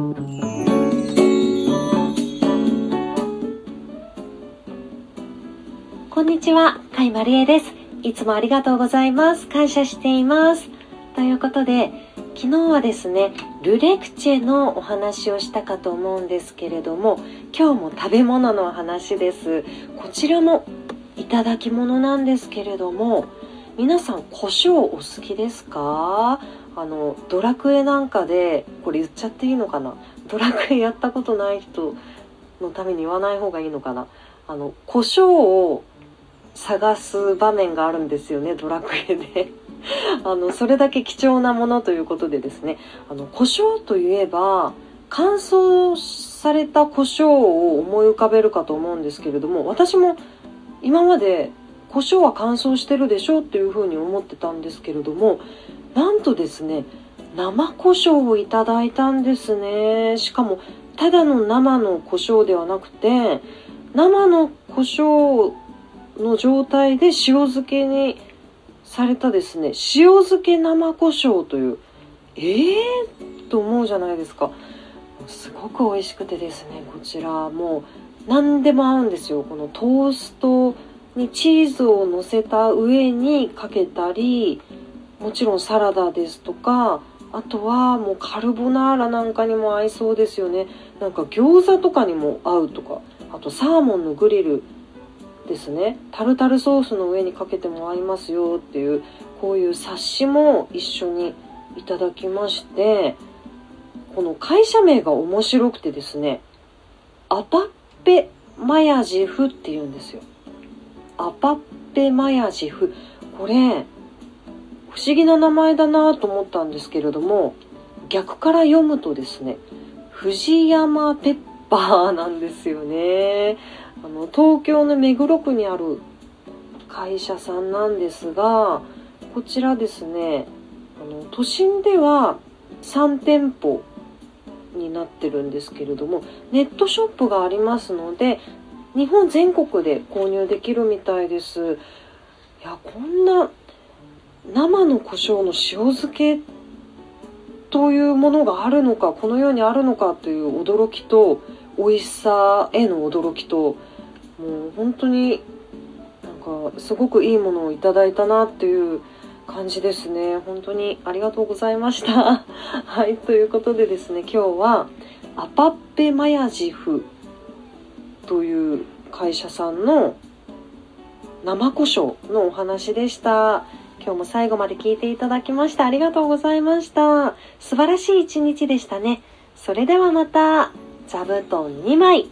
こんにちは、甲斐まりえです。いつもありがとうございます。感謝しています。ということで、昨日はですね、ルレクチェのお話をしたかと思うんですけれども、今日も食べ物のお話です。こちらもいただき物なんですけれども、皆さん胡椒お好きですか？あのドラクエなんかでこれ言っちゃっていいのかな？ドラクエやったことない人のために言わない方がいいのかな？あの胡椒を探す場面があるんですよねドラクエで。あのそれだけ貴重なものということでですね。あの胡椒といえば乾燥された胡椒を思い浮かべるかと思うんですけれども私も今まで胡椒は乾燥してるでしょっていうふうに思ってたんですけれどもなんとですね生胡椒をいただいたんですね。しかもただの生の胡椒ではなくて生の胡椒の状態で塩漬けにされたですね塩漬け生胡椒というええー、と思うじゃないですか。すごく美味しくてですねこちらもう何でも合うんですよ。このトーストにチーズを乗せた上にかけたりもちろんサラダですとかあとはもうカルボナーラなんかにも合いそうですよね。なんか餃子とかにも合うとかあとサーモンのグリルですね。タルタルソースの上にかけても合いますよっていうこういう冊子も一緒にいただきましてこの会社名が面白くてですねアパッペマヤジフって言うんですよ。アパッペマヤジフ。これ不思議な名前だなと思ったんですけれども逆から読むとですね藤山ペッパーなんですよね。あの東京の目黒区にある会社さんなんですがこちらですねあの都心では3店舗になってるんですけれどもネットショップがありますので日本全国で購入できるみたいです。いやこんな生の胡椒の塩漬けというものがあるのかこの世にあるのかという驚きと美味しさへの驚きともう本当になんかすごくいいものをいただいたなっていう感じですね。本当にありがとうございました。はいということでですね今日はアパッペマヤジフという会社さんの生胡椒のお話でした。今日も最後まで聞いていただきましてありがとうございました。素晴らしい一日でしたね。それではまた座布団2枚。